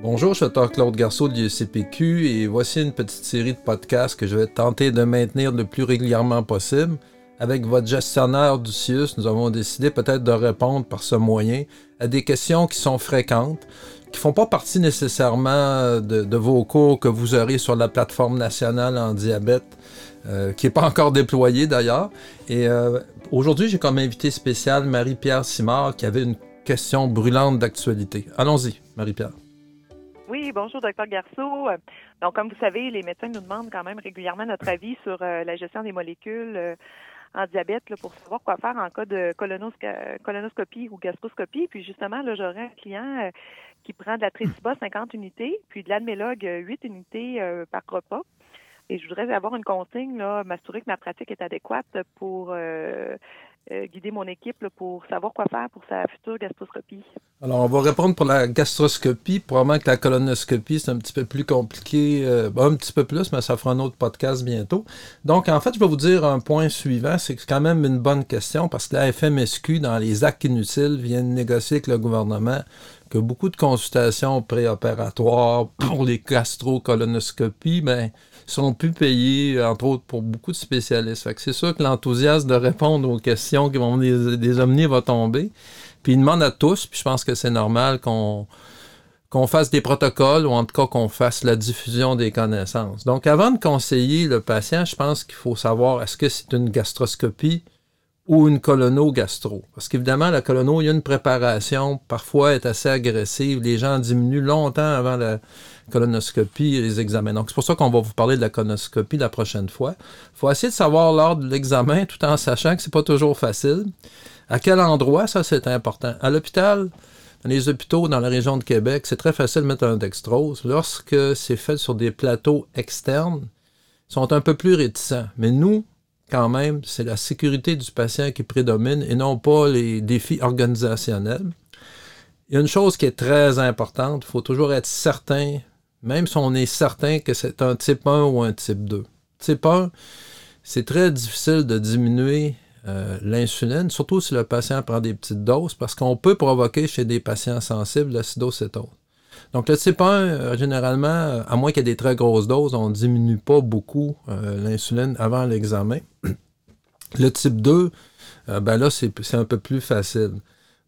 Bonjour, je suis Claude Garceau de l'UCPQ et voici une petite série de podcasts que je vais tenter de maintenir le plus régulièrement possible. Avec votre gestionnaire du CIUS, nous avons décidé peut-être de répondre par ce moyen à des questions qui sont fréquentes, qui font pas partie nécessairement de, vos cours que vous aurez sur la plateforme nationale en diabète, euh, qui n'est pas encore déployée d'ailleurs. Et euh, aujourd'hui, j'ai comme invité spécial Marie-Pierre Simard qui avait une question brûlante d'actualité. Allons-y, Marie-Pierre. Oui, bonjour, docteur Garceau. Donc, comme vous savez, les médecins nous demandent quand même régulièrement notre avis sur euh, la gestion des molécules en diabète pour savoir quoi faire en cas de colonoscopie ou gastroscopie. Puis justement, là, j'aurais un client euh, qui prend de la Triciba 50 unités, puis de l'admélogue 8 unités euh, par repas. Et je voudrais avoir une consigne, m'assurer que ma pratique est adéquate pour euh, euh, guider mon équipe pour savoir quoi faire pour sa future gastroscopie. Alors, on va répondre pour la gastroscopie. Probablement que la colonoscopie, c'est un petit peu plus compliqué. Euh, un petit peu plus, mais ça fera un autre podcast bientôt. Donc, en fait, je vais vous dire un point suivant. C'est quand même une bonne question parce que la FMSQ, dans les actes inutiles, vient de négocier avec le gouvernement que beaucoup de consultations préopératoires pour les gastro-colonoscopies, ben, sont plus payés, entre autres, pour beaucoup de spécialistes. c'est sûr que l'enthousiasme de répondre aux questions qui vont des, des va tomber. Puis il demande à tous, puis je pense que c'est normal qu'on qu'on fasse des protocoles ou en tout cas qu'on fasse la diffusion des connaissances. Donc avant de conseiller le patient, je pense qu'il faut savoir est-ce que c'est une gastroscopie ou une colono-gastro. Parce qu'évidemment, la colono, il y a une préparation, parfois est assez agressive. Les gens diminuent longtemps avant la colonoscopie et les examens. Donc, c'est pour ça qu'on va vous parler de la colonoscopie la prochaine fois. Il faut essayer de savoir lors de l'examen, tout en sachant que c'est pas toujours facile. À quel endroit, ça, c'est important? À l'hôpital, dans les hôpitaux dans la région de Québec, c'est très facile de mettre un dextrose. Lorsque c'est fait sur des plateaux externes, ils sont un peu plus réticents. Mais nous, quand même, c'est la sécurité du patient qui prédomine et non pas les défis organisationnels. Il y a une chose qui est très importante, il faut toujours être certain, même si on est certain que c'est un type 1 ou un type 2. Type 1, c'est très difficile de diminuer euh, l'insuline, surtout si le patient prend des petites doses, parce qu'on peut provoquer chez des patients sensibles l'acidocétose. Donc, le type 1, euh, généralement, à moins qu'il y ait des très grosses doses, on ne diminue pas beaucoup euh, l'insuline avant l'examen. Le type 2, euh, ben là, c'est un peu plus facile.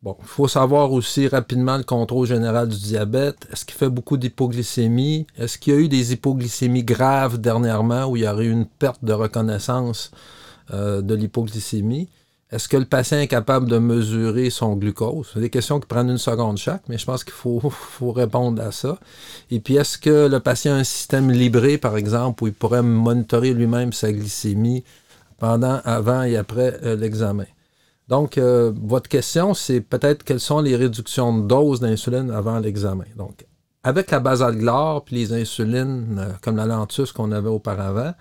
Bon, il faut savoir aussi rapidement le contrôle général du diabète. Est-ce qu'il fait beaucoup d'hypoglycémie? Est-ce qu'il y a eu des hypoglycémies graves dernièrement où il y aurait eu une perte de reconnaissance de l'hypoglycémie? Est-ce que le patient est capable de mesurer son glucose? C'est des questions qui prennent une seconde chaque, mais je pense qu'il faut, répondre à ça. Et puis, est-ce que le patient a un système libré, par exemple, où il pourrait monitorer lui-même sa glycémie pendant, avant et après euh, l'examen? Donc, euh, votre question, c'est peut-être quelles sont les réductions de dose d'insuline avant l'examen. Donc, avec la basalglare puis les insulines euh, comme la lentus qu'on avait auparavant,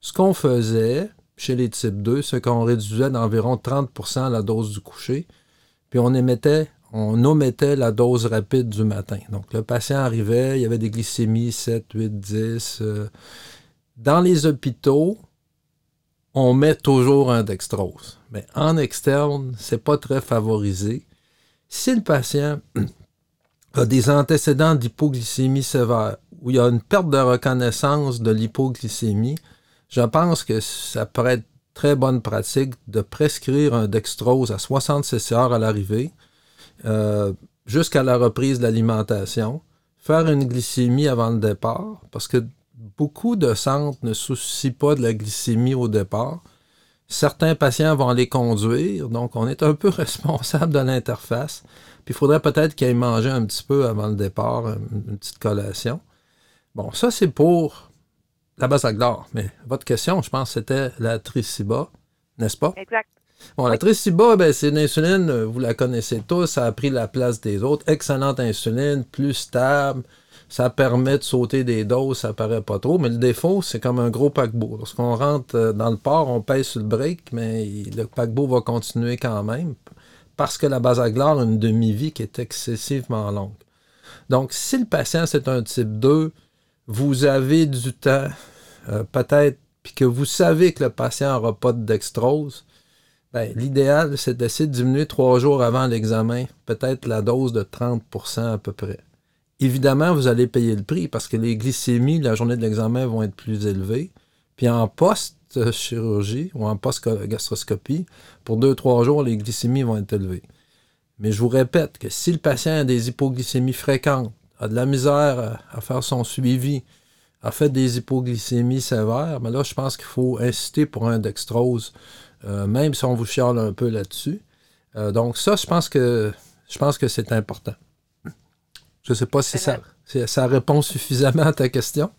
ce qu'on faisait, chez les types 2, c'est qu'on réduisait d'environ 30% la dose du coucher, puis on émettait, on omettait la dose rapide du matin. Donc le patient arrivait, il y avait des glycémies 7, 8, 10. Dans les hôpitaux, on met toujours un dextrose. Mais en externe, c'est pas très favorisé. Si le patient a des antécédents d'hypoglycémie sévère, où il y a une perte de reconnaissance de l'hypoglycémie, je pense que ça pourrait être très bonne pratique de prescrire un dextrose à 66 heures à l'arrivée euh, jusqu'à la reprise de l'alimentation, faire une glycémie avant le départ, parce que beaucoup de centres ne soucient pas de la glycémie au départ. Certains patients vont les conduire, donc on est un peu responsable de l'interface. Puis il faudrait peut-être qu'ils aient mangé un petit peu avant le départ, une petite collation. Bon, ça c'est pour la base glore. Mais votre question, je pense, c'était la Triciba, n'est-ce pas? Exact. Bon, la Triciba, ben, c'est une insuline, vous la connaissez tous, ça a pris la place des autres. Excellente insuline, plus stable. Ça permet de sauter des doses, ça paraît pas trop, mais le défaut, c'est comme un gros paquebot. Lorsqu'on rentre euh, dans le port, on pèse sur le break, mais le paquebot va continuer quand même parce que la base a une demi-vie qui est excessivement longue. Donc, si le patient, c'est un type 2, vous avez du temps, euh, peut-être, puis que vous savez que le patient n'aura pas de dextrose, ben, l'idéal, c'est d'essayer de diminuer trois jours avant l'examen, peut-être la dose de 30% à peu près. évidemment, vous allez payer le prix parce que les glycémies, la journée de l'examen, vont être plus élevées. Puis en post-chirurgie ou en post-gastroscopie, pour deux, trois jours, les glycémies vont être élevées. Mais je vous répète que si le patient a des hypoglycémies fréquentes, a de la misère à, faire son suivi, a fait des hypoglycémies sévères, mais là, je pense qu'il faut inciter pour un dextrose, euh, même si on vous chiale un peu là-dessus. Euh, donc, ça, je pense que je pense que c'est important. Je ne sais pas si ça, ça répond suffisamment à ta question.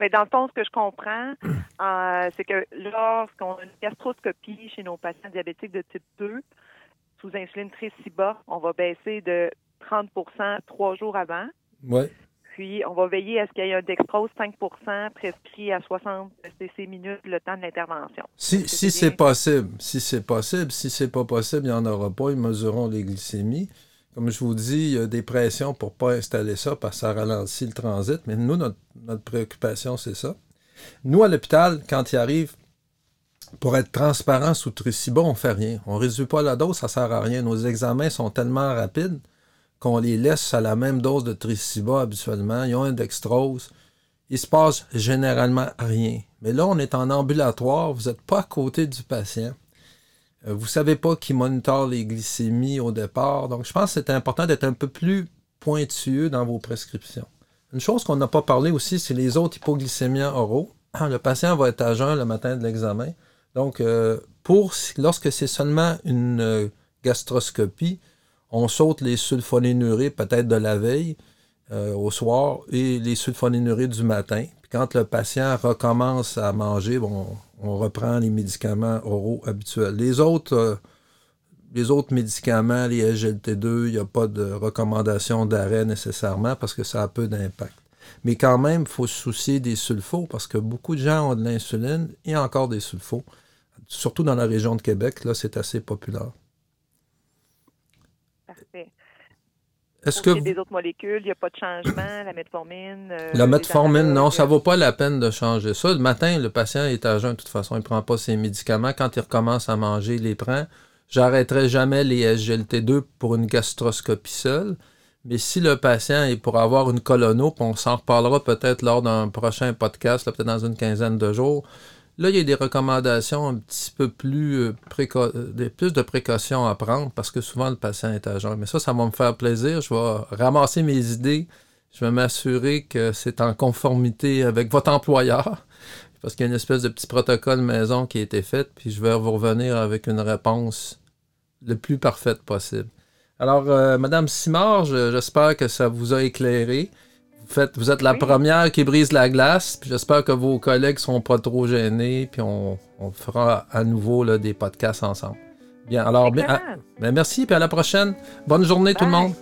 Mais dans le fond, ce que je comprends, euh, c'est que lorsqu'on a une gastroscopie chez nos patients diabétiques de type 2, sous insuline très si bas, on va baisser de 30% trois jours avant. Oui. Puis, on va veiller à ce qu'il y ait un dextrose 5% prescrit à 60 cc minutes le temps de l'intervention. Si, si c'est possible, si c'est possible, si c'est pas possible, il n'y en aura pas. Ils mesureront les glycémies. Comme je vous dis, il y a des pressions pour ne pas installer ça parce que ça ralentit le transit. Mais nous, notre, notre préoccupation, c'est ça. Nous, à l'hôpital, quand il arrive, pour être transparent sous Truciba, on ne fait rien. On ne réduit pas la dose, ça ne sert à rien. Nos examens sont tellement rapides qu'on les laisse à la même dose de Triciba habituellement. Ils ont un dextrose. Il se passe généralement rien. Mais là, on est en ambulatoire, vous n'êtes pas à côté du patient. Euh, vous ne savez pas qui monitore les glycémies au départ. Donc, je pense que c'est important d'être un peu plus pointueux dans vos prescriptions. Une chose qu'on n'a pas parlé aussi, c'est les autres hypoglycémiens oraux. Le patient va être à jeun le matin de l'examen. Donc, euh, pour lorsque c'est seulement une euh, gastroscopie, on saute les sulfonyluries peut-être de la veille euh, au soir et les sulfonyluries du matin. Puis quand le patient recommence à manger, on reprend les médicaments oraux habituels. Les autres, euh, les autres médicaments, les SGLT2, il n'y a pas de recommandation d'arrêt nécessairement parce que ça a peu d'impact. Mais quand même, il faut se soucier des sulfos parce que beaucoup de gens ont de l'insuline et encore des sulfos. Surtout dans la région de Québec, là, c'est assez populaire. Est-ce que. Il y a des autres molécules, il n'y a pas de changement, la metformine. Euh, la metformine, non, ça ne vaut pas la peine de changer ça. Le matin, le patient est à jeun de toute façon, il ne prend pas ses médicaments. Quand il recommence à manger, il les prend. J'arrêterai jamais les SGLT2 pour une gastroscopie seule. Mais si le patient est pour avoir une colono, on s'en reparlera peut-être lors d'un prochain podcast, peut-être dans une quinzaine de jours, Là, il y a des recommandations un petit peu plus, euh, euh, plus de précautions à prendre parce que souvent le patient est à. Mais ça, ça va me faire plaisir. Je vais ramasser mes idées. Je vais m'assurer que c'est en conformité avec votre employeur parce qu'il y a une espèce de petit protocole maison qui a été fait. Puis je vais vous revenir avec une réponse le plus parfaite possible. Alors, euh, Madame Simard, j'espère que ça vous a éclairé vous êtes la première qui brise la glace. Puis j'espère que vos collègues seront pas trop gênés. Puis on, fera à nouveau là, des podcasts ensemble. Bien, alors, bien, ah, ben, merci. Puis à la prochaine. Bonne journée tout le monde.